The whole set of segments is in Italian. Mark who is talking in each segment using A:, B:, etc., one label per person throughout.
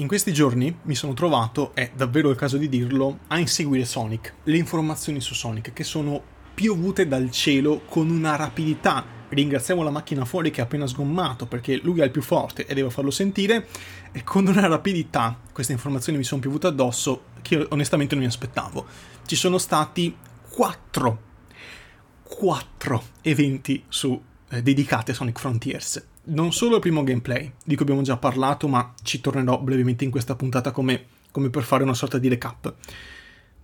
A: in questi giorni mi sono trovato, è davvero il caso di dirlo, a inseguire Sonic, le informazioni su Sonic che sono piovute dal cielo con una rapidità. Ringraziamo la macchina fuori che ha appena sgommato perché lui è il più forte e devo farlo sentire. E con una rapidità queste informazioni mi sono piovute addosso che io onestamente non mi aspettavo. Ci sono stati quattro, quattro eventi su, eh, dedicati a Sonic Frontiers non solo il primo gameplay, di cui abbiamo già parlato, ma ci tornerò brevemente in questa puntata come, come per fare una sorta di recap.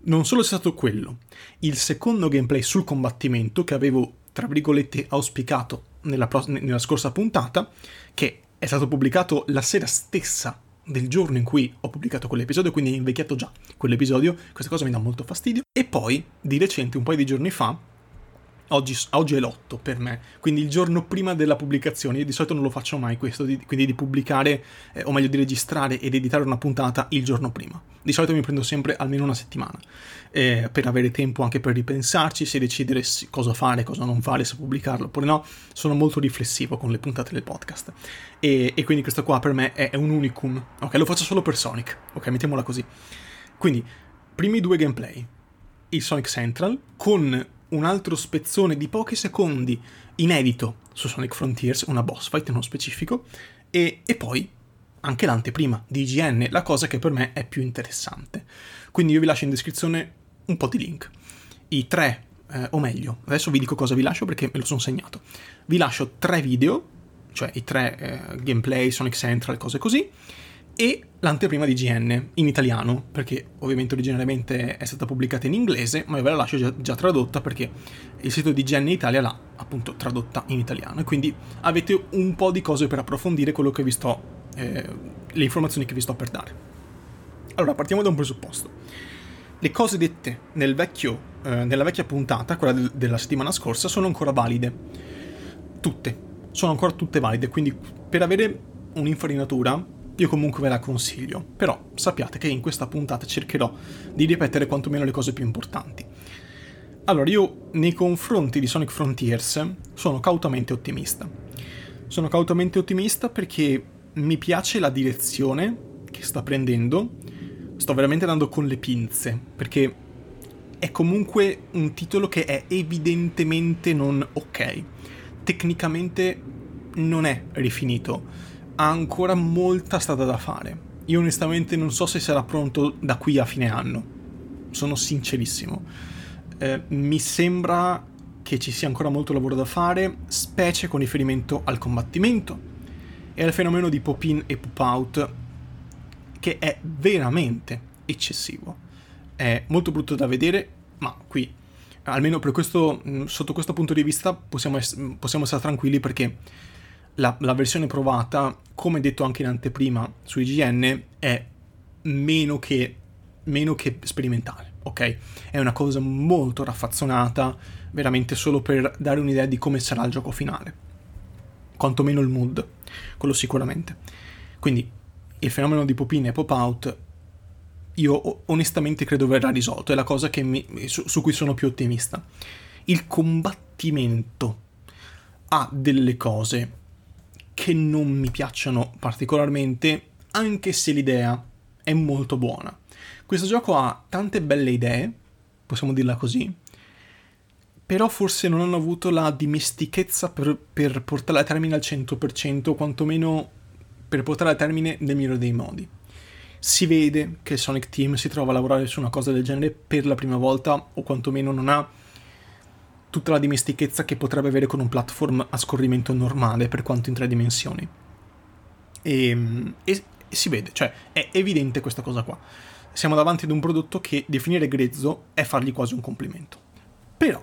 A: Non solo è stato quello, il secondo gameplay sul combattimento che avevo, tra virgolette, auspicato nella, pro- nella scorsa puntata, che è stato pubblicato la sera stessa del giorno in cui ho pubblicato quell'episodio, quindi è invecchiato già quell'episodio, questa cosa mi dà molto fastidio. E poi, di recente, un paio di giorni fa, Oggi, oggi, è l'8 per me, quindi il giorno prima della pubblicazione. Io di solito non lo faccio mai questo, di, quindi di pubblicare, eh, o meglio di registrare ed editare una puntata il giorno prima. Di solito mi prendo sempre almeno una settimana, eh, per avere tempo anche per ripensarci, se decidere cosa fare, cosa non fare, se pubblicarlo oppure no. Sono molto riflessivo con le puntate del podcast. E, e quindi questo qua per me è, è un unicum. Ok, lo faccio solo per Sonic. Ok, mettiamola così. Quindi, primi due gameplay. Il Sonic Central con un altro spezzone di pochi secondi inedito su Sonic Frontiers, una boss fight nello specifico, e, e poi anche l'anteprima di IGN, la cosa che per me è più interessante. Quindi io vi lascio in descrizione un po' di link. I tre, eh, o meglio, adesso vi dico cosa vi lascio perché me lo sono segnato. Vi lascio tre video, cioè i tre eh, gameplay, Sonic Central, cose così, e l'anteprima di GN in italiano, perché ovviamente originariamente è stata pubblicata in inglese, ma io ve la lascio già, già tradotta perché il sito di GN Italia l'ha appunto tradotta in italiano e quindi avete un po' di cose per approfondire quello che vi sto, eh, le informazioni che vi sto per dare. Allora, partiamo da un presupposto. Le cose dette nel vecchio, eh, nella vecchia puntata, quella del, della settimana scorsa, sono ancora valide. Tutte. Sono ancora tutte valide, quindi per avere un'infarinatura io comunque ve la consiglio, però sappiate che in questa puntata cercherò di ripetere quantomeno le cose più importanti. Allora, io nei confronti di Sonic Frontiers sono cautamente ottimista. Sono cautamente ottimista perché mi piace la direzione che sta prendendo. Sto veramente andando con le pinze, perché è comunque un titolo che è evidentemente non ok. Tecnicamente non è rifinito ha ancora molta strada da fare. Io onestamente non so se sarà pronto da qui a fine anno. Sono sincerissimo. Eh, mi sembra che ci sia ancora molto lavoro da fare, specie con riferimento al combattimento e al fenomeno di pop-in e pop-out, che è veramente eccessivo. È molto brutto da vedere, ma qui, almeno questo, sotto questo punto di vista, possiamo, possiamo essere tranquilli perché la, la, versione provata, come detto anche in anteprima su IGN, è meno che, meno che sperimentale, ok? È una cosa molto raffazzonata, veramente solo per dare un'idea di come sarà il gioco finale. Quantomeno il mood, quello sicuramente. Quindi il fenomeno di pop-in e pop-out io onestamente credo verrà risolto, è la cosa mi, su, su cui sono più ottimista. Il combattimento ha delle cose che non mi piacciono particolarmente, anche se l'idea è molto buona. Questo gioco ha tante belle idee, possiamo dirla così, però forse non hanno avuto la dimestichezza per, per portarla a termine al 100%, o quantomeno per portarla a termine nel migliore dei modi. Si vede che Sonic Team si trova a lavorare su una cosa del genere per la prima volta, o quantomeno non ha tutta la dimestichezza che potrebbe avere con un platform a scorrimento normale per quanto in tre dimensioni. E, ehm, e, e si vede, cioè è evidente questa cosa qua. Siamo davanti ad un prodotto che definire grezzo è fargli quasi un complimento. Però,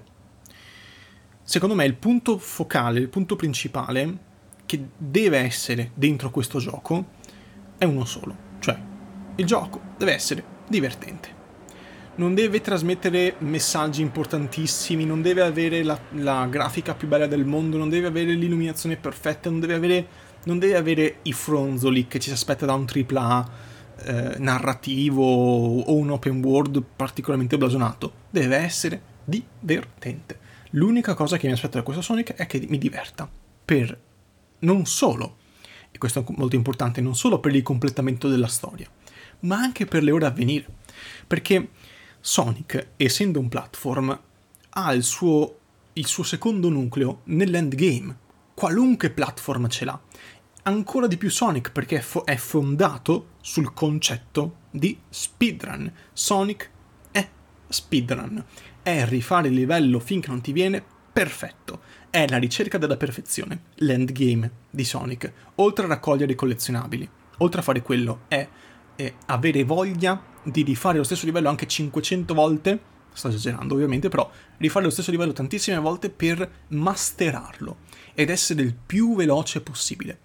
A: secondo me il punto focale, il punto principale che deve essere dentro questo gioco è uno solo, cioè il gioco deve essere divertente non deve trasmettere messaggi importantissimi, non deve avere la, la, grafica più bella del mondo, non deve avere l'illuminazione perfetta, non deve avere, non deve avere i fronzoli che ci si aspetta da un AAA eh, narrativo o un open world particolarmente blasonato. Deve essere divertente. L'unica cosa che mi aspetto da questo Sonic è che mi diverta. Per non solo e questo è molto importante, non solo per il completamento della storia, ma anche per le ore a venire. Perché Sonic, essendo un platform, ha il suo, il suo secondo nucleo nell'endgame. Qualunque platform ce l'ha. Ancora di più Sonic perché è, fo- è fondato sul concetto di speedrun. Sonic è speedrun. È rifare il livello finché non ti viene perfetto. È la ricerca della perfezione, l'endgame di Sonic. Oltre a raccogliere i collezionabili, oltre a fare quello, è, è avere voglia di rifare lo stesso livello anche 500 volte, sto esagerando ovviamente, però rifare lo stesso livello tantissime volte per masterarlo ed essere il più veloce possibile.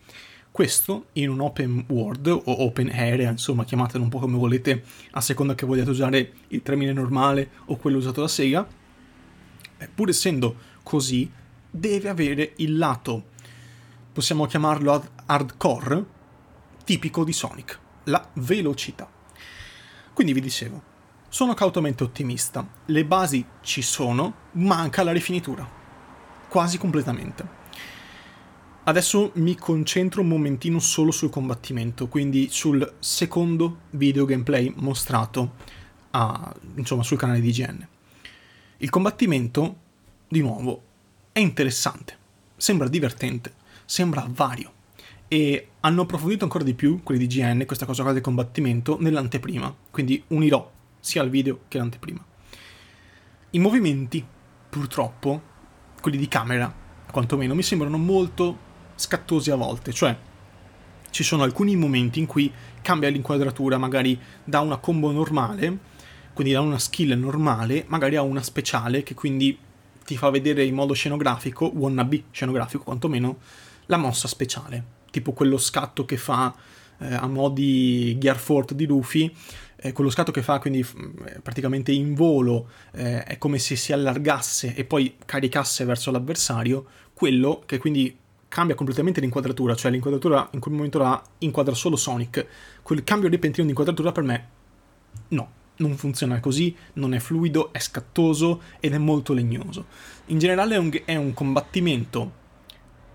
A: Questo in un open world o open area, insomma chiamatelo un po' come volete a seconda che vogliate usare il termine normale o quello usato da Sega, pur essendo così, deve avere il lato, possiamo chiamarlo hardcore, tipico di Sonic, la velocità. Quindi vi dicevo, sono cautamente ottimista, le basi ci sono, manca la rifinitura, quasi completamente. Adesso mi concentro un momentino solo sul combattimento, quindi sul secondo video gameplay mostrato a, insomma, sul canale di IGN. Il combattimento, di nuovo, è interessante, sembra divertente, sembra vario e hanno approfondito ancora di più quelli di GN questa cosa qua del combattimento nell'anteprima, quindi unirò sia il video che l'anteprima. I movimenti, purtroppo, quelli di camera, quantomeno, mi sembrano molto scattosi a volte, cioè ci sono alcuni momenti in cui cambia l'inquadratura, magari da una combo normale, quindi da una skill normale, magari a una speciale che quindi ti fa vedere in modo scenografico, wannabe scenografico quantomeno, la mossa speciale tipo quello scatto che fa eh, a mo' di Gearfort di Luffy, eh, quello scatto che fa quindi eh, praticamente in volo, eh, è come se si allargasse e poi caricasse verso l'avversario, quello che quindi cambia completamente l'inquadratura, cioè l'inquadratura in quel momento là inquadra solo Sonic, quel cambio repentino di inquadratura per me no, non funziona così, non è fluido, è scattoso ed è molto legnoso. In generale è un, è un combattimento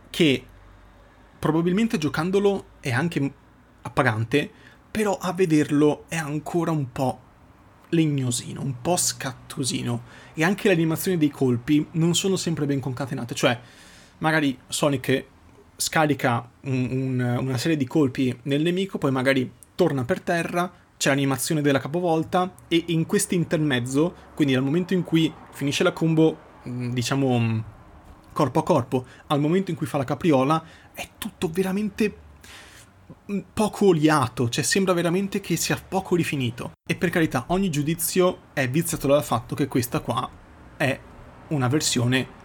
A: che probabilmente giocandolo è anche appagante, però a vederlo è ancora un po' legnosino, un po' scattosino e anche le animazioni dei colpi non sono sempre ben concatenate, cioè magari Sonic scarica un, un, una serie di colpi nel nemico, poi magari torna per terra, c'è l'animazione della capovolta e in questo intermezzo, quindi dal momento in cui finisce la combo, diciamo corpo a corpo, al momento in cui fa la capriola, è tutto veramente poco oliato, cioè sembra veramente che sia poco rifinito. E per carità, ogni giudizio è viziato dal fatto che questa qua è una versione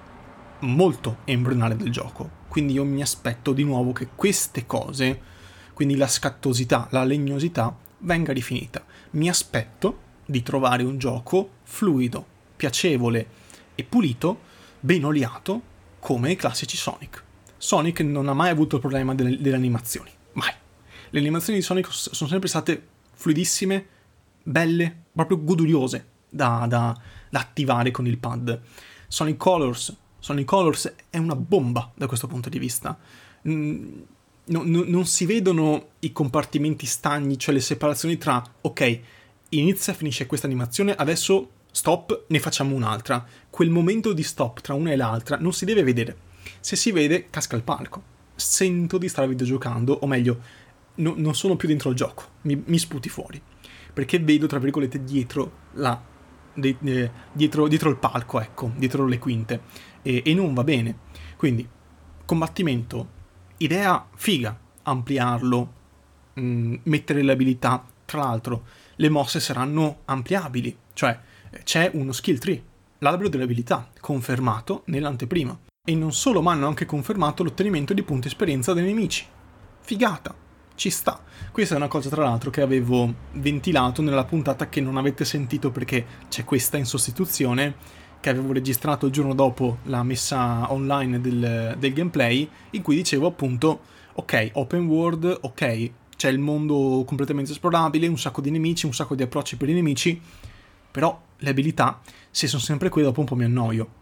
A: molto embrionale del gioco. Quindi io mi aspetto di nuovo che queste cose, quindi la scattosità, la legnosità, venga rifinita. Mi aspetto di trovare un gioco fluido, piacevole e pulito, ben oliato, come i classici Sonic. Sonic non ha mai avuto il problema delle, delle animazioni, mai. Le animazioni di Sonic sono sempre state fluidissime, belle, proprio goduriose da, da, da attivare con il pad. Sonic Colors, Sonic Colors è una bomba da questo punto di vista. Mm, no, no, non si vedono i compartimenti stagni, cioè le separazioni tra, ok, inizia e finisce questa animazione, adesso stop, ne facciamo un'altra. Quel momento di stop tra una e l'altra non si deve vedere se si vede, casca il palco. Sento di stare videogiocando, o meglio, no, non sono più dentro il gioco, mi, mi, sputi fuori. Perché vedo, tra virgolette, dietro la. De, de, dietro, dietro, il palco, ecco, dietro le quinte. E, e non va bene. Quindi, combattimento, idea figa, ampliarlo, mh, mm, mettere le abilità. Tra l'altro, le mosse saranno ampliabili, cioè c'è uno skill tree, l'albero delle abilità, confermato nell'anteprima. E non solo, ma hanno anche confermato l'ottenimento di punti esperienza dai nemici. Figata, ci sta. Questa è una cosa, tra l'altro, che avevo ventilato nella puntata che non avete sentito perché c'è questa in sostituzione, che avevo registrato il giorno dopo la messa online del, del gameplay, in cui dicevo appunto, ok, open world, ok, c'è il mondo completamente esplorabile, un sacco di nemici, un sacco di approcci per i nemici, però le abilità, se sono sempre quelle, dopo un po' mi annoio.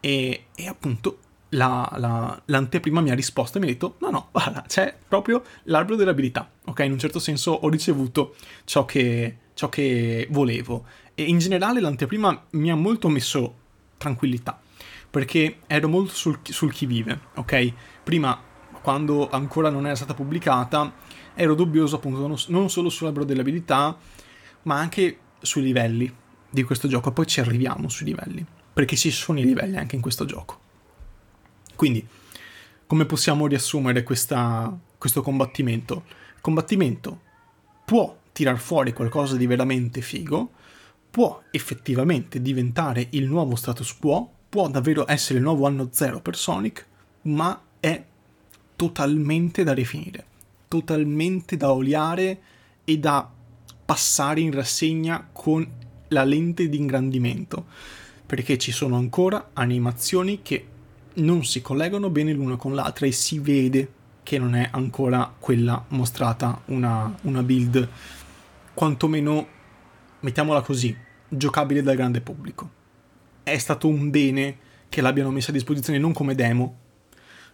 A: E, e appunto la, la, l'anteprima mi ha risposto e mi ha detto no no guarda c'è proprio l'albero dell'abilità ok? In un certo senso ho ricevuto ciò che, ciò che volevo. E in generale l'anteprima mi ha molto messo tranquillità perché ero molto sul, sul chi vive ok? Prima quando ancora non era stata pubblicata ero dubbioso appunto non solo sull'albero dell'abilità ma anche sui livelli di questo gioco poi ci arriviamo sui livelli perché ci sono i livelli anche in questo gioco quindi, come possiamo riassumere questa, questo combattimento? Il combattimento può tirar fuori qualcosa di veramente figo, può effettivamente diventare il nuovo status quo, può davvero essere il nuovo anno zero per Sonic, ma è totalmente da rifinire, totalmente da oliare e da passare in rassegna con la lente di ingrandimento, perché ci sono ancora animazioni che non si collegano bene l'una con l'altra e si vede che non è ancora quella mostrata una, una build quantomeno, mettiamola così, giocabile dal grande pubblico. È stato un bene che l'abbiano messa a disposizione non come demo,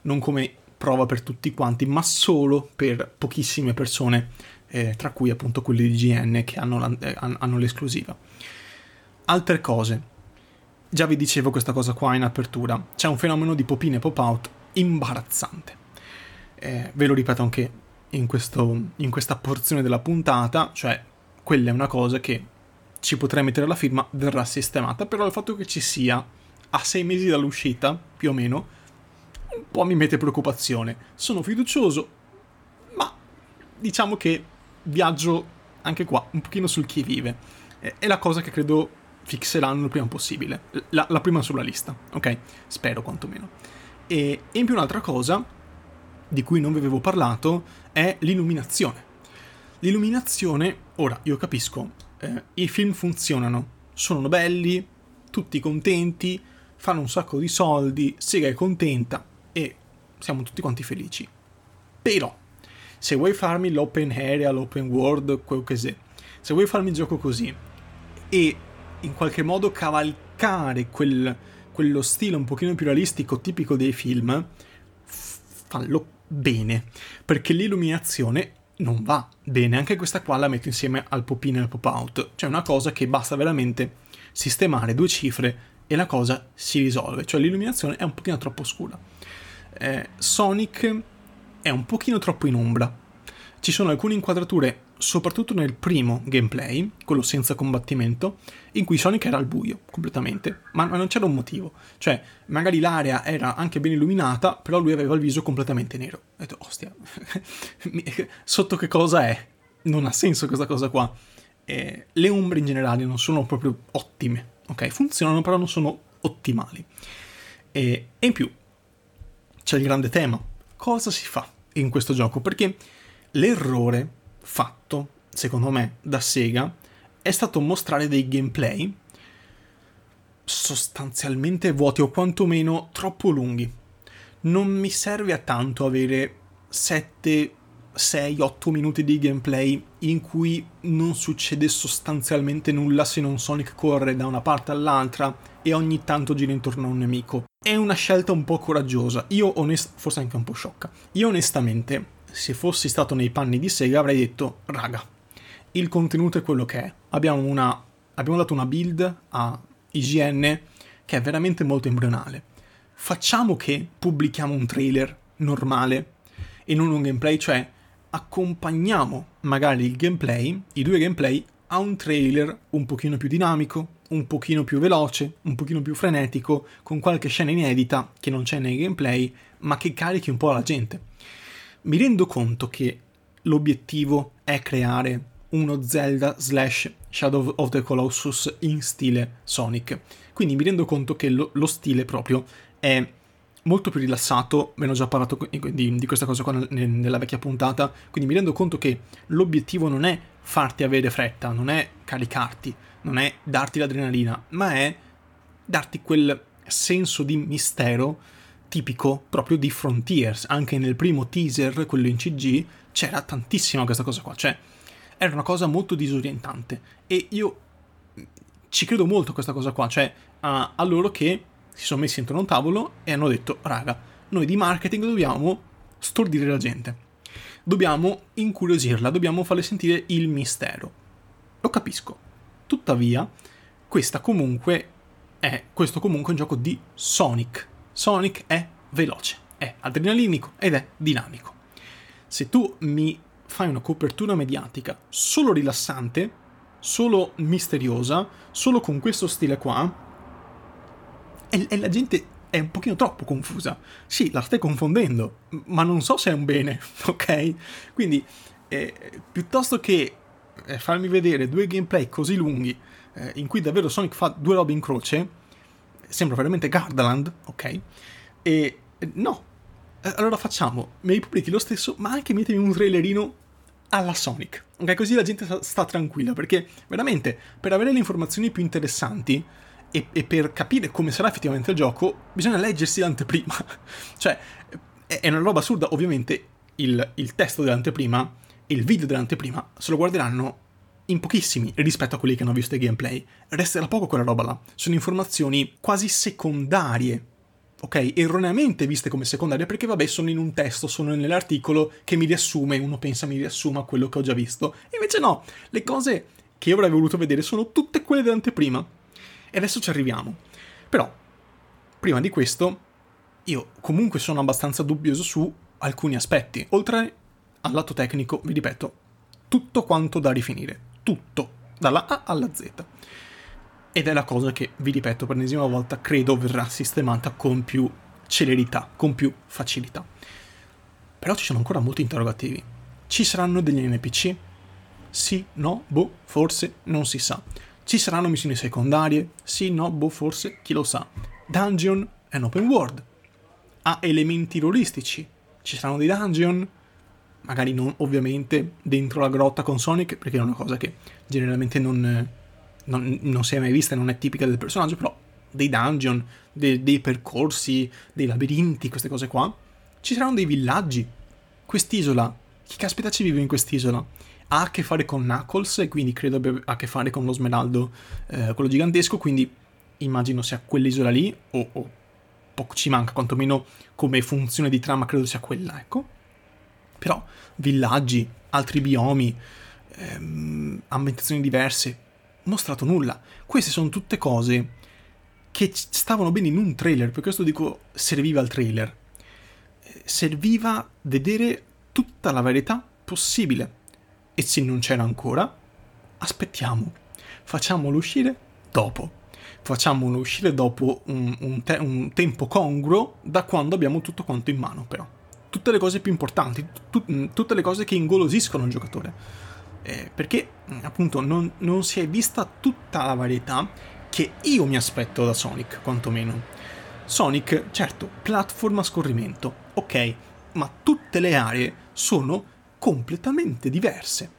A: non come prova per tutti quanti, ma solo per pochissime persone, eh, tra cui appunto quelli di GN che hanno, eh, hanno l'esclusiva. Altre cose, Già vi dicevo questa cosa qua in apertura, c'è un fenomeno di pop-in e pop-out imbarazzante. Eh, ve lo ripeto anche in, questo, in questa porzione della puntata, cioè quella è una cosa che ci potrei mettere la firma, verrà sistemata, però il fatto che ci sia a sei mesi dall'uscita, più o meno, un po' mi mette preoccupazione. Sono fiducioso, ma diciamo che viaggio anche qua un pochino sul chi vive. È la cosa che credo fixeranno il prima possibile. La, la prima sulla lista, ok? Spero quantomeno. E, e in più un'altra cosa di cui non vi avevo parlato è l'illuminazione. L'illuminazione, ora io capisco, eh, i film funzionano, sono belli, tutti contenti, fanno un sacco di soldi, Sega è contenta e siamo tutti quanti felici. Però, se vuoi farmi l'open area, l'open world, quel che sia, se vuoi farmi il gioco così e in qualche modo cavalcare quel, quello stile un pochino più realistico tipico dei film, fallo bene, perché l'illuminazione non va bene, anche questa qua la metto insieme al pop-in e al pop-out, cioè una cosa che basta veramente sistemare due cifre e la cosa si risolve, cioè l'illuminazione è un pochino troppo scura. Eh, Sonic è un pochino troppo in ombra, ci sono alcune inquadrature soprattutto nel primo gameplay, quello senza combattimento, in cui Sonic era al buio completamente, ma, non c'era un motivo. Cioè, magari l'area era anche ben illuminata, però lui aveva il viso completamente nero. Ho detto, ostia, sotto che cosa è? Non ha senso questa cosa qua. Eh, le ombre in generale non sono proprio ottime, ok? Funzionano, però non sono ottimali. E, e in più, c'è il grande tema. Cosa si fa in questo gioco? Perché l'errore fatto, secondo me, da Sega è stato mostrare dei gameplay sostanzialmente vuoti o quantomeno troppo lunghi. Non mi serve a tanto avere 7, 6, 8 minuti di gameplay in cui non succede sostanzialmente nulla se non Sonic corre da una parte all'altra e ogni tanto gira intorno a un nemico. È una scelta un po' coraggiosa, io onest- forse anche un po' sciocca. Io onestamente se fossi stato nei panni di Sega avrei detto, raga, il contenuto è quello che è. Abbiamo, una, abbiamo dato una build a IGN che è veramente molto embrionale. Facciamo che pubblichiamo un trailer normale e non un gameplay, cioè accompagniamo magari il gameplay, i due gameplay, a un trailer un pochino più dinamico, un pochino più veloce, un pochino più frenetico, con qualche scena inedita che non c'è nei gameplay, ma che carichi un po' la gente mi rendo conto che l'obiettivo è creare uno Zelda slash Shadow of the Colossus in stile Sonic. Quindi mi rendo conto che lo, lo stile proprio è molto più rilassato, ve ne ho già parlato di, di questa cosa qua nella vecchia puntata, quindi mi rendo conto che l'obiettivo non è farti avere fretta, non è caricarti, non è darti l'adrenalina, ma è darti quel senso di mistero tipico proprio di Frontiers. Anche nel primo teaser, quello in CG, c'era tantissima questa cosa qua. Cioè, era una cosa molto disorientante. E io ci credo molto a questa cosa qua. Cioè, a, a loro che si sono messi intorno a un tavolo e hanno detto, raga, noi di marketing dobbiamo stordire la gente. Dobbiamo incuriosirla, dobbiamo farle sentire il mistero. Lo capisco. Tuttavia, comunque è, questo comunque è un gioco di Sonic. Sonic è veloce, è adrenalinico ed è dinamico. Se tu mi fai una copertura mediatica solo rilassante, solo misteriosa, solo con questo stile qua, e, e la gente è un pochino troppo confusa. Sì, la stai confondendo, ma non so se è un bene, ok? Quindi, eh, piuttosto che eh, farmi vedere due gameplay così lunghi, eh, in cui davvero Sonic fa due robe in croce, sembra veramente Gardaland, ok? E no. Allora facciamo, mi pubblichi lo stesso, ma anche mettimi un trailerino alla Sonic. Ok, così la gente sta tranquilla, perché veramente per avere le informazioni più interessanti e, e, per capire come sarà effettivamente il gioco, bisogna leggersi l'anteprima. cioè, è una roba assurda, ovviamente il, il testo dell'anteprima e il video dell'anteprima se lo guarderanno in pochissimi rispetto a quelli che hanno visto i gameplay. Resterà poco quella roba là. Sono informazioni quasi secondarie. Ok, erroneamente viste come secondarie perché vabbè sono in un testo, sono nell'articolo che mi riassume, uno pensa mi riassuma quello che ho già visto. Invece no, le cose che io avrei voluto vedere sono tutte quelle dell'anteprima. E adesso ci arriviamo. Però, prima di questo, io comunque sono abbastanza dubbioso su alcuni aspetti. Oltre al lato tecnico, vi ripeto, tutto quanto da rifinire. Tutto, dalla A alla Z. Ed è la cosa che, vi ripeto per l'ennesima volta, credo verrà sistemata con più celerità, con più facilità. Però ci sono ancora molti interrogativi. Ci saranno degli NPC? Sì, no, boh, forse, non si sa. Ci saranno missioni secondarie? Sì, no, boh, forse, chi lo sa. Dungeon è un open world. Ha elementi ruolistici. Ci saranno dei dungeon? Magari non ovviamente dentro la grotta con Sonic, perché è una cosa che generalmente non, non, non si è mai vista non è tipica del personaggio, però dei dungeon, de, dei percorsi, dei labirinti, queste cose qua. Ci saranno dei villaggi. Quest'isola, chi caspita ci vive in quest'isola? Ha a che fare con Knuckles e quindi credo abbia a che fare con lo smeraldo, eh, quello gigantesco, quindi immagino sia quell'isola lì, o, o poco ci manca, quantomeno come funzione di trama credo sia quella, ecco. Però villaggi, altri biomi, ehm, ambientazioni diverse, mostrato nulla. Queste sono tutte cose che stavano bene in un trailer, per questo dico serviva il trailer. Eh, serviva vedere tutta la varietà possibile e se non c'era ancora, aspettiamo, facciamolo uscire dopo. Facciamolo uscire dopo un, un, te- un tempo congruo da quando abbiamo tutto quanto in mano, però. Tutte le cose più importanti, tu- tutte le cose che ingolosiscono il giocatore. Eh, perché appunto non, non si è vista tutta la varietà che io mi aspetto da Sonic, quantomeno. Sonic, certo, piattaforma a scorrimento, ok, ma tutte le aree sono completamente diverse.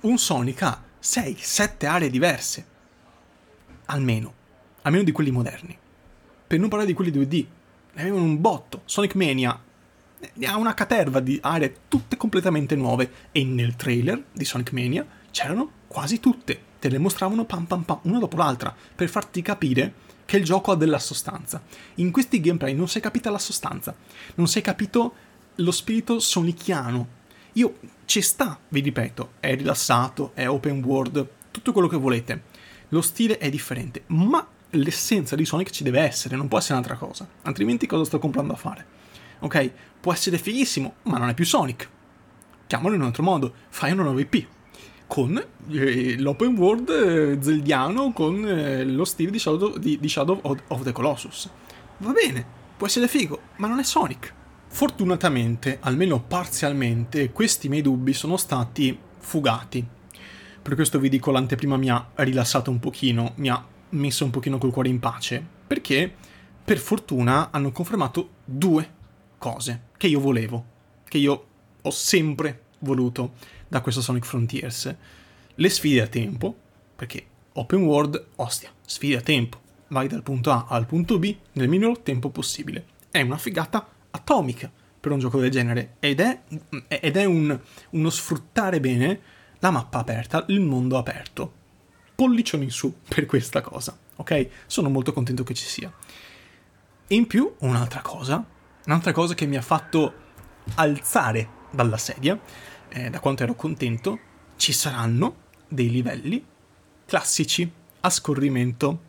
A: Un Sonic ha 6-7 aree diverse. Almeno. Almeno di quelli moderni. Per non parlare di quelli 2D. Ne avevano un botto. Sonic Mania ha una caterva di aree tutte completamente nuove. E nel trailer di Sonic Mania c'erano quasi tutte. Te le mostravano pam pam pam, una dopo l'altra. Per farti capire che il gioco ha della sostanza. In questi gameplay non si è capita la sostanza. Non si è capito lo spirito soniciano io ci sta, vi ripeto, è rilassato, è open world, tutto quello che volete. Lo stile è differente, ma l'essenza di Sonic ci deve essere, non può essere un'altra cosa. Altrimenti cosa sto comprando a fare? Ok, può essere fighissimo, ma non è più Sonic. Chiamalo in un altro modo, fai una nuova IP con eh, l'open world eh, zeldiano con eh, lo stile di Shadow, di, di Shadow of, of the Colossus. Va bene, può essere figo, ma non è Sonic. Fortunatamente, almeno parzialmente, questi miei dubbi sono stati fugati. Per questo vi dico l'anteprima mi ha rilassato un pochino, mi ha messo un pochino col cuore in pace, perché per fortuna hanno confermato due cose che io volevo, che io ho sempre voluto da questo Sonic Frontiers. Le sfide a tempo, perché open world, ostia, sfide a tempo, vai dal punto A al punto B nel minor tempo possibile. È una figata atomica per un gioco del genere ed è, ed è un, uno sfruttare bene la mappa aperta, il mondo aperto. Pollicioni in su per questa cosa, ok? Sono molto contento che ci sia. In più, un'altra cosa, un'altra cosa che mi ha fatto alzare dalla sedia, eh, da quanto ero contento, ci saranno dei livelli classici a scorrimento.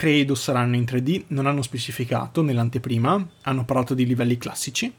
A: Credo saranno in 3D, non hanno specificato nell'anteprima, hanno parlato di livelli classici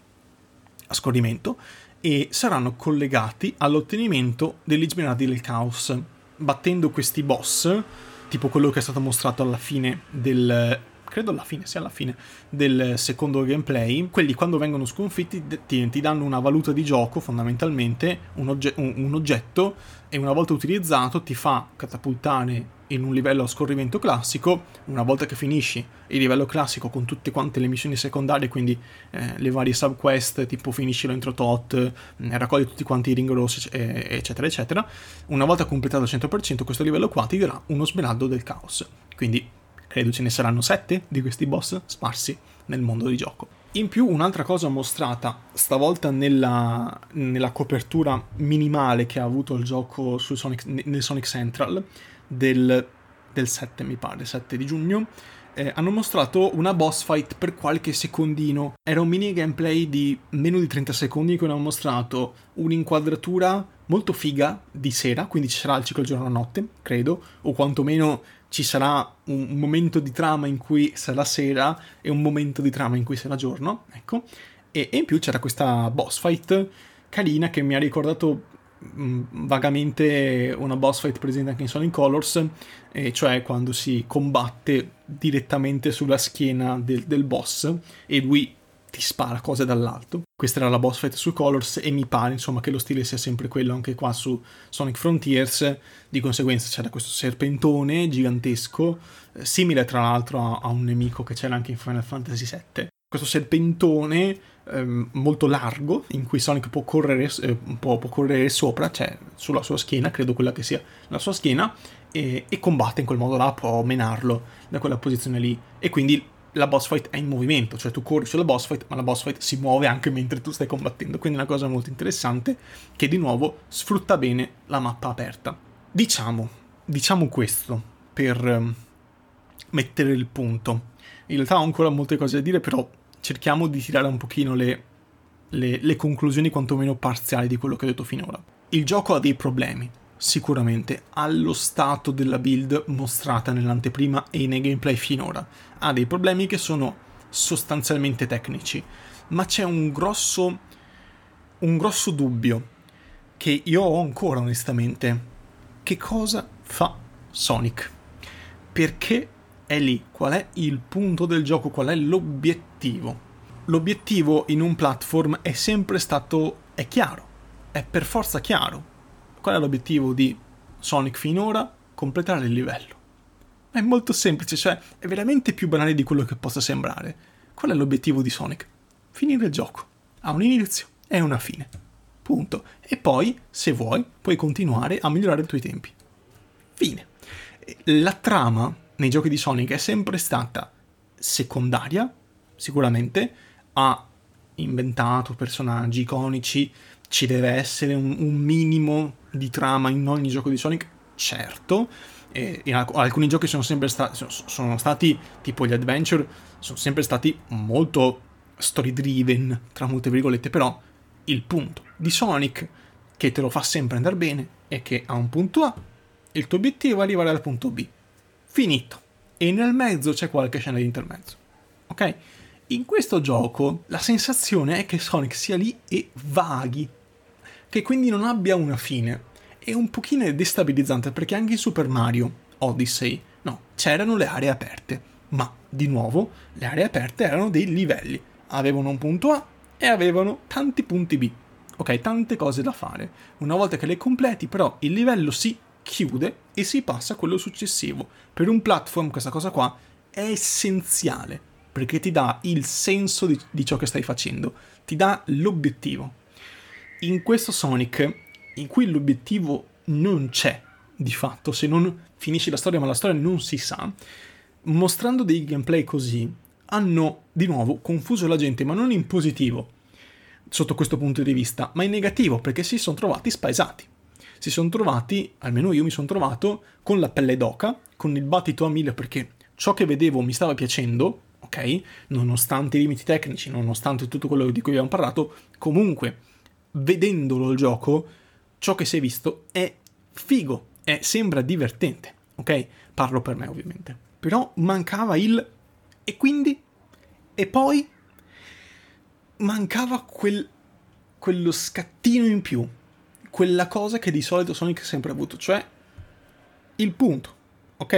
A: a scorrimento e saranno collegati all'ottenimento degli smeraldi del caos. Battendo questi boss, tipo quello che è stato mostrato alla fine del credo alla fine, sia alla fine del secondo gameplay, quelli quando vengono sconfitti ti, ti danno una valuta di gioco, fondamentalmente un, ogge- un, un, oggetto, e una volta utilizzato ti fa catapultare in un livello a scorrimento classico, una volta che finisci il livello classico con tutte quante le missioni secondarie, quindi eh, le varie subquest, tipo finisci l'entro tot, eh, raccogli tutti quanti i ring rossi, eccetera, eccetera, una volta completato al 100% questo livello qua ti darà uno smeraldo del caos. Quindi credo ce ne saranno sette di questi boss sparsi nel mondo di gioco. In più, un'altra cosa mostrata, stavolta nella, nella copertura minimale che ha avuto il gioco Sonic, nel Sonic Central del, del 7, mi pare, 7 di giugno, eh, hanno mostrato una boss fight per qualche secondino. Era un mini gameplay di meno di 30 secondi in cui hanno mostrato un'inquadratura molto figa di sera, quindi ci sarà il ciclo giorno-notte, credo, o quantomeno ci sarà un momento di trama in cui sarà sera e un momento di trama in cui sarà giorno, ecco. E, e in più c'era questa boss fight carina che mi ha ricordato mh, mm, vagamente una boss fight presente anche in Sonic Colors, e cioè quando si combatte direttamente sulla schiena del, del boss e lui ti spara cose dall'alto. Questa era la boss fight su Colors e mi pare insomma che lo stile sia sempre quello anche qua su Sonic Frontiers, di conseguenza c'era questo serpentone gigantesco, eh, simile tra l'altro a, a, un nemico che c'era anche in Final Fantasy VII. Questo serpentone ehm, molto largo in cui Sonic può correre, eh, può, può correre, sopra, cioè sulla sua schiena, credo quella che sia la sua schiena, e, e combatte in quel modo là, può menarlo da quella posizione lì. E quindi la boss fight è in movimento, cioè tu corri sulla boss fight, ma la boss fight si muove anche mentre tu stai combattendo, quindi è una cosa molto interessante che di nuovo sfrutta bene la mappa aperta. Diciamo, diciamo questo per um, mettere il punto. In realtà ho ancora molte cose da dire, però cerchiamo di tirare un pochino le, le, le conclusioni quantomeno parziali di quello che ho detto finora. Il gioco ha dei problemi, sicuramente allo stato della build mostrata nell'anteprima e nei gameplay finora. Ha dei problemi che sono sostanzialmente tecnici, ma c'è un grosso un grosso dubbio che io ho ancora onestamente. Che cosa fa Sonic? Perché è lì? Qual è il punto del gioco? Qual è l'obiettivo? L'obiettivo in un platform è sempre stato è chiaro, è per forza chiaro Qual è l'obiettivo di Sonic finora? Completare il livello. È molto semplice, cioè è veramente più banale di quello che possa sembrare. Qual è l'obiettivo di Sonic? Finire il gioco. Ha un inizio e una fine. Punto. E poi, se vuoi, puoi continuare a migliorare i tuoi tempi. Fine. La trama nei giochi di Sonic è sempre stata secondaria, sicuramente, ha inventato personaggi iconici, ci deve essere un, un minimo di trama in ogni gioco di Sonic, certo. E alc- alcuni giochi sono sempre sta- sono stati, tipo gli adventure, sono sempre stati molto story driven, tra molte virgolette, però il punto di Sonic che te lo fa sempre andare bene è che a un punto A il tuo obiettivo è arrivare al punto B. Finito. E nel mezzo c'è qualche scena di intermezzo. Ok? In questo gioco la sensazione è che Sonic sia lì e vaghi che quindi non abbia una fine. È un pochino destabilizzante perché anche in Super Mario Odyssey, no, c'erano le aree aperte, ma di nuovo le aree aperte erano dei livelli, avevano un punto A e avevano tanti punti B. Ok, tante cose da fare. Una volta che le completi, però, il livello si chiude e si passa a quello successivo. Per un platform questa cosa qua è essenziale perché ti dà il senso di, di ciò che stai facendo, ti dà l'obiettivo in questo Sonic, in cui l'obiettivo non c'è di fatto, se non finisci la storia, ma la storia non si sa, mostrando dei gameplay così, hanno di nuovo confuso la gente, ma non in positivo sotto questo punto di vista, ma in negativo perché si sono trovati spaesati. Si sono trovati, almeno io mi sono trovato, con la pelle d'oca, con il battito a mille perché ciò che vedevo mi stava piacendo, ok? Nonostante i limiti tecnici, nonostante tutto quello di cui abbiamo parlato, comunque, vedendolo il gioco, ciò che si è visto è figo, è, sembra divertente, ok? Parlo per me ovviamente. Però mancava il... E quindi? E poi? Mancava quel... quello scattino in più, quella cosa che di solito Sonic ha sempre avuto, cioè il punto, ok?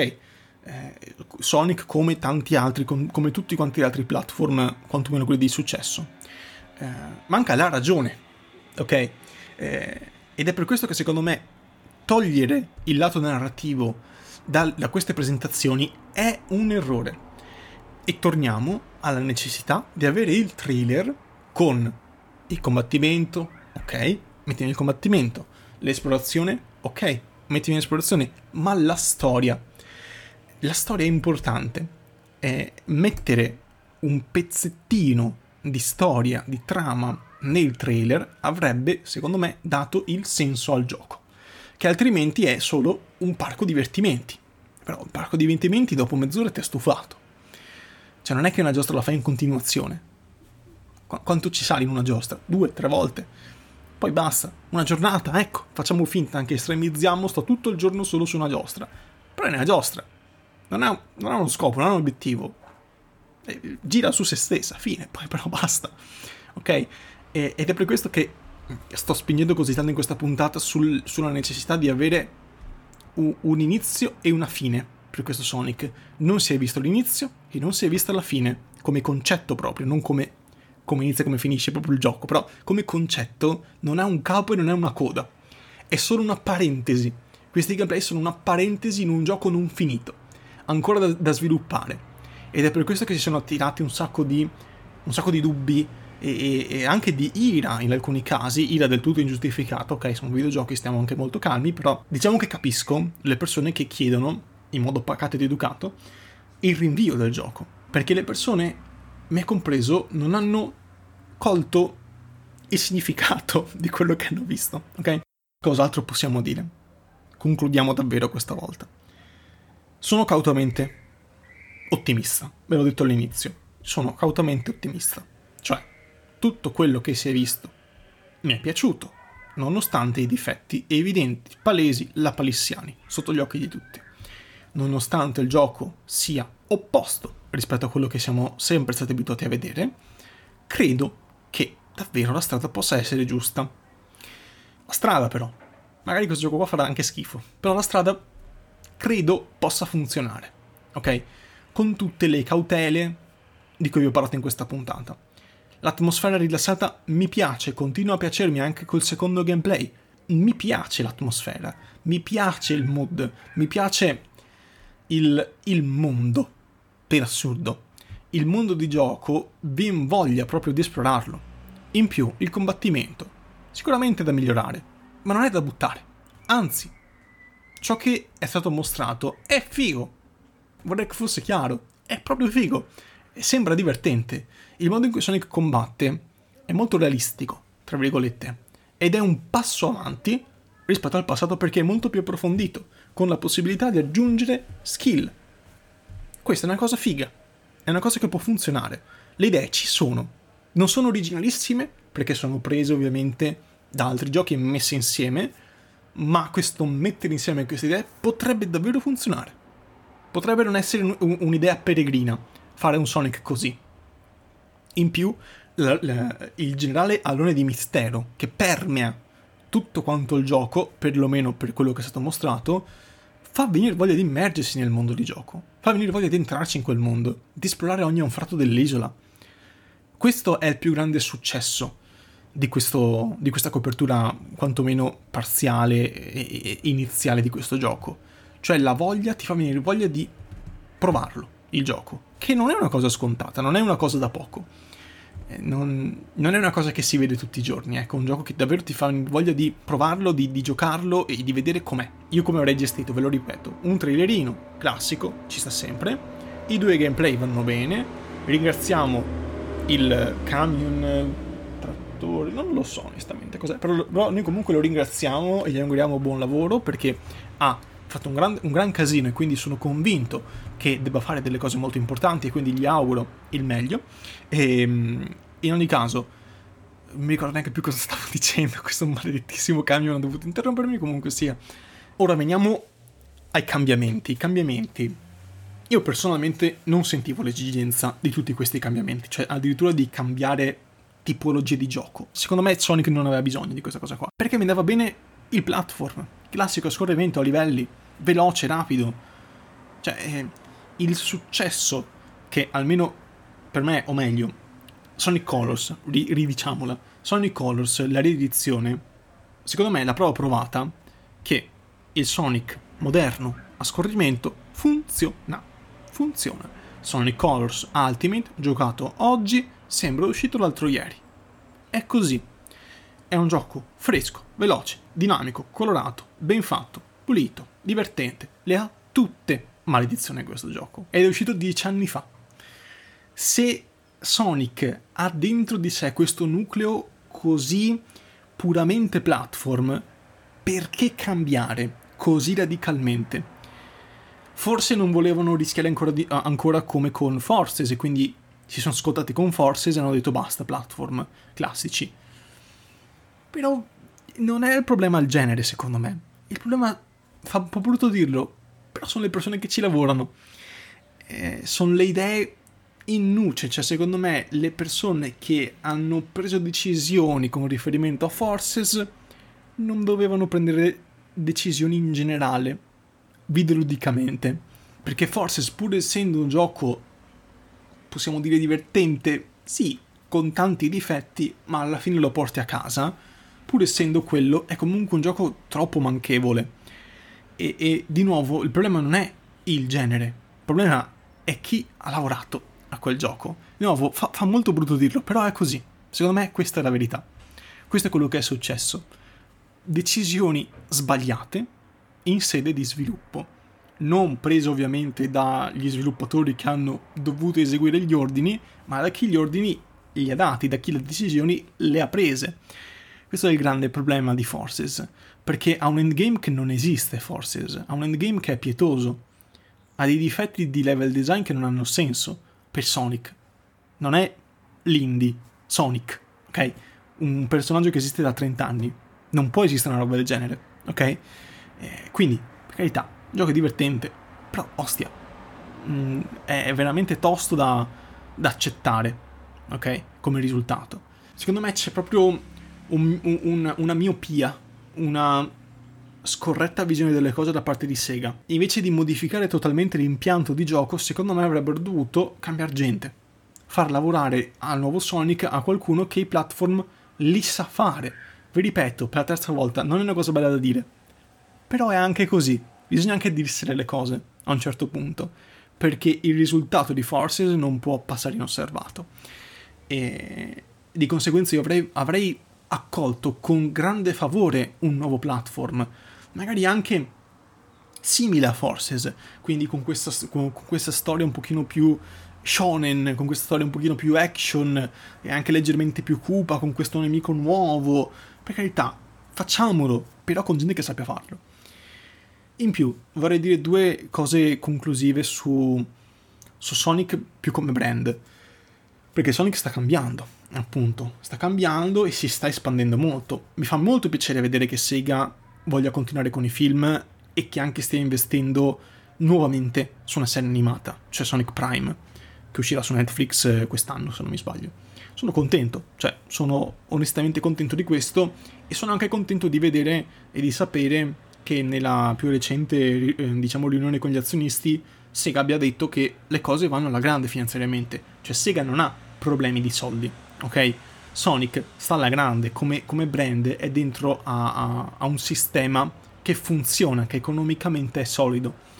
A: Eh, Sonic come tanti altri, com- come tutti quanti gli altri platform, quantomeno quelli di successo, eh, manca la ragione, ok? Eh, ed è per questo che secondo me togliere il lato narrativo da, da queste presentazioni è un errore. E torniamo alla necessità di avere il trailer con il combattimento, ok? Metti nel combattimento, l'esplorazione, ok? Metti nell'esplorazione, ma la storia. La storia è importante. È mettere un pezzettino di storia, di trama nel trailer avrebbe, secondo me, dato il senso al gioco che altrimenti è solo un parco divertimenti. Però un parco divertimenti dopo mezz'ora ti è stufato. Cioè non è che una giostra la fai in continuazione. Qu- quanto ci sali in una giostra? Due, tre volte. Poi basta. Una giornata, ecco, facciamo finta, anche estremizziamo, sto tutto il giorno solo su una giostra. Però è una giostra. Non ha, non ha uno scopo, non ha un obiettivo. E gira su se stessa, fine, poi però basta. Ok? E, ed è per questo che sto spingendo così tanto in questa puntata sul, sulla necessità di avere un, un, inizio e una fine per questo Sonic. Non si è visto l'inizio e non si è vista la fine, come concetto proprio, non come, come inizia e come finisce proprio il gioco, però come concetto non ha un capo e non ha una coda. È solo una parentesi. Questi gameplay sono una parentesi in un gioco non finito, ancora da, da sviluppare. Ed è per questo che si sono attirati un sacco di, un sacco di dubbi, e, e, anche di ira in alcuni casi, ira del tutto ingiustificata, ok, sono videogiochi, stiamo anche molto calmi, però diciamo che capisco le persone che chiedono, in modo pacato ed educato, il rinvio del gioco, perché le persone, me compreso, non hanno colto il significato di quello che hanno visto, ok? Cos'altro possiamo dire? Concludiamo davvero questa volta. Sono cautamente ottimista, ve l'ho detto all'inizio, sono cautamente ottimista. Cioè, tutto quello che si è visto mi è piaciuto, nonostante i difetti evidenti, palesi, lapalissiani, sotto gli occhi di tutti. Nonostante il gioco sia opposto rispetto a quello che siamo sempre stati abituati a vedere, credo che davvero la strada possa essere giusta. La strada però, magari questo gioco qua farà anche schifo, però la strada credo possa funzionare, ok? Con tutte le cautele di cui vi ho parlato in questa puntata. L'atmosfera rilassata mi piace, continua a piacermi anche col secondo gameplay. Mi piace l'atmosfera, mi piace il mood, mi piace il, il mondo, per assurdo. Il mondo di gioco vi invoglia proprio di esplorarlo. In più, il combattimento, sicuramente da migliorare, ma non è da buttare. Anzi, ciò che è stato mostrato è figo. Vorrei che fosse chiaro, è proprio figo sembra divertente. Il modo in cui Sonic combatte è molto realistico, tra virgolette, ed è un passo avanti rispetto al passato perché è molto più approfondito, con la possibilità di aggiungere skill. Questa è una cosa figa, è una cosa che può funzionare. Le idee ci sono, non sono originalissime perché sono prese ovviamente da altri giochi e messe insieme, ma questo mettere insieme queste idee potrebbe davvero funzionare. Potrebbe non essere un'idea peregrina, fare un Sonic così. In più, l- l- il generale alone di mistero che permea tutto quanto il gioco, perlomeno per quello che è stato mostrato, fa venire voglia di immergersi nel mondo di gioco, fa venire voglia di entrarci in quel mondo, di esplorare ogni anfratto dell'isola. Questo è il più grande successo di, questo, di questa copertura quantomeno parziale e iniziale di questo gioco. Cioè la voglia ti fa venire voglia di provarlo, il gioco, che non è una cosa scontata, non è una cosa da poco. Eh, non, non, è una cosa che si vede tutti i giorni, ecco, un gioco che davvero ti fa voglia di provarlo, di, di, giocarlo e di vedere com'è. Io come avrei gestito, ve lo ripeto, un trailerino classico, ci sta sempre, i due gameplay vanno bene, ringraziamo il camion trattore, non lo so onestamente cos'è, però, però noi comunque lo ringraziamo e gli auguriamo buon lavoro perché ha fatto un gran, un gran casino e quindi sono convinto che debba fare delle cose molto importanti e quindi gli auguro il meglio. E ehm, in ogni caso, non mi ricordo neanche più cosa stavo dicendo, questo maledettissimo camion ha dovuto interrompermi, comunque sia. Ora veniamo ai cambiamenti. I cambiamenti. Io personalmente non sentivo l'esigenza di tutti questi cambiamenti, cioè addirittura di cambiare tipologie di gioco. Secondo me Sonic non aveva bisogno di questa cosa qua, perché mi andava bene il platform, classico scorrimento a livelli, veloce, rapido. Cioè, eh, il successo che almeno per me, o meglio, Sonic Colors, ri- ridiciamola, Sonic Colors, la riedizione, secondo me è la prova provata che il Sonic moderno a scorrimento funziona. Funziona. Sonic Colors Ultimate, giocato oggi, sembra uscito l'altro ieri. È così. È un gioco fresco, veloce, dinamico, colorato, ben fatto, pulito, divertente. Le ha tutte. Maledizione questo gioco. Ed è uscito dieci anni fa. Se Sonic ha dentro di sé questo nucleo così puramente platform, perché cambiare così radicalmente? Forse non volevano rischiare ancora, di, ancora come con Forces e quindi si sono scottati con Forces e hanno detto basta, platform classici. Però non è il problema il genere, secondo me. Il problema, fa un po' brutto dirlo, però sono le persone che ci lavorano. Eh, sono le idee in nuce, cioè secondo me le persone che hanno preso decisioni con riferimento a Forces non dovevano prendere decisioni in generale, videoludicamente, perché Forces pur essendo un gioco, possiamo dire divertente, sì, con tanti difetti, ma alla fine lo porti a casa, pur essendo quello, è comunque un gioco troppo manchevole. E, e di nuovo, il problema non è il genere, il problema è chi ha lavorato a quel gioco. Di nuovo, fa, fa molto brutto dirlo, però è così. Secondo me questa è la verità. Questo è quello che è successo. Decisioni sbagliate in sede di sviluppo. Non prese ovviamente dagli sviluppatori che hanno dovuto eseguire gli ordini, ma da chi gli ordini li ha dati, da chi le decisioni le ha prese. Questo è il grande problema di Forces, perché ha un endgame che non esiste Forces, ha un endgame che è pietoso, ha dei difetti di level design che non hanno senso per Sonic. Non è l'indie, Sonic, ok? Un personaggio che esiste da 30 anni. Non può esistere una roba del genere, ok? Eh, quindi, per carità, gioco divertente, però, ostia, mm, è veramente tosto da, da, accettare, ok? Come risultato. Secondo me c'è proprio un, un, una miopia, una scorretta visione delle cose da parte di Sega. Invece di modificare totalmente l'impianto di gioco, secondo me avrebbero dovuto cambiare gente. Far lavorare al nuovo Sonic a qualcuno che i platform li sa fare. Vi ripeto, per la terza volta, non è una cosa bella da dire. Però è anche così. Bisogna anche dirsene le cose, a un certo punto. Perché il risultato di Forces non può passare inosservato. E di conseguenza io avrei, avrei accolto con grande favore un nuovo platform magari anche simile a Forces, quindi con questa, con, questa storia un pochino più shonen, con questa storia un pochino più action e anche leggermente più cupa, con questo nemico nuovo. Per carità, facciamolo, però con gente che sappia farlo. In più, vorrei dire due cose conclusive su, su Sonic più come brand. Perché Sonic sta cambiando, appunto, sta cambiando e si sta espandendo molto. Mi fa molto piacere vedere che Sega voglia continuare con i film e che anche stia investendo nuovamente su una serie animata, cioè Sonic Prime, che uscirà su Netflix eh, quest'anno, se non mi sbaglio. Sono contento, cioè sono onestamente contento di questo e sono anche contento di vedere e di sapere che nella più recente, eh, diciamo, riunione con gli azionisti Sega abbia detto che le cose vanno alla grande finanziariamente, cioè Sega non ha problemi di soldi, ok? Sonic sta alla grande come, come brand, è dentro a, a, a un sistema che funziona, che economicamente è solido.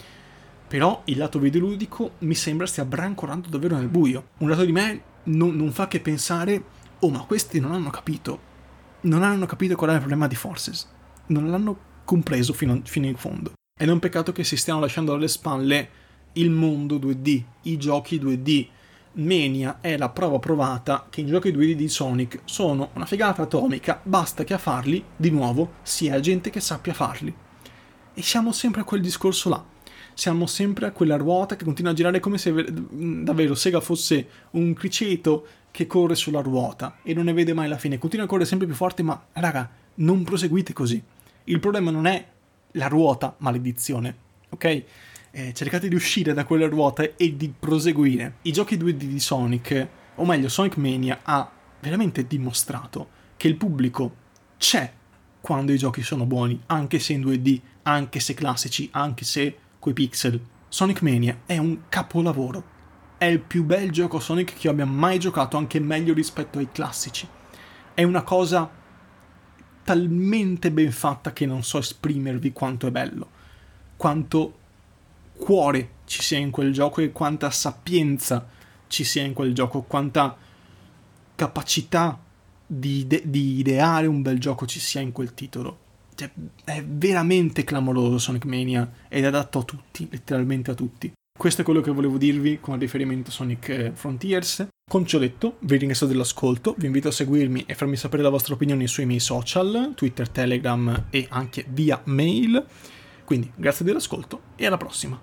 A: Però il lato videoludico mi sembra stia brancolando davvero nel buio. Un lato di me non, non, fa che pensare, oh ma questi non hanno capito. Non hanno capito qual è il problema di Forces. Non l'hanno compreso fino, fino in fondo. Ed è un peccato che si stiano lasciando alle spalle il mondo 2D, i giochi 2D, Mania è la prova provata che i giochi 2D di Sonic sono una figata atomica, basta che a farli, di nuovo, sia gente che sappia farli. E siamo sempre a quel discorso là. Siamo sempre a quella ruota che continua a girare come se davvero Sega fosse un criceto che corre sulla ruota e non ne vede mai la fine. Continua a correre sempre più forte, ma raga, non proseguite così. Il problema non è la ruota, maledizione, ok? Eh, cercate di uscire da quella ruota e di proseguire. I giochi 2D di Sonic, o meglio Sonic Mania, ha veramente dimostrato che il pubblico c'è quando i giochi sono buoni, anche se in 2D, anche se classici, anche se coi pixel. Sonic Mania è un capolavoro. È il più bel gioco Sonic che io abbia mai giocato, anche meglio rispetto ai classici. È una cosa talmente ben fatta che non so esprimervi quanto è bello, quanto cuore ci sia in quel gioco e quanta sapienza ci sia in quel gioco, quanta capacità di, ide- di ideare un bel gioco ci sia in quel titolo. Cioè, è veramente clamoroso Sonic Mania ed è adatto a tutti, letteralmente a tutti. Questo è quello che volevo dirvi con riferimento a Sonic eh, Frontiers. Con ciò detto, vi ringrazio dell'ascolto, vi invito a seguirmi e farmi sapere la vostra opinione sui miei social, Twitter, Telegram e anche via mail. Quindi grazie dell'ascolto e alla prossima.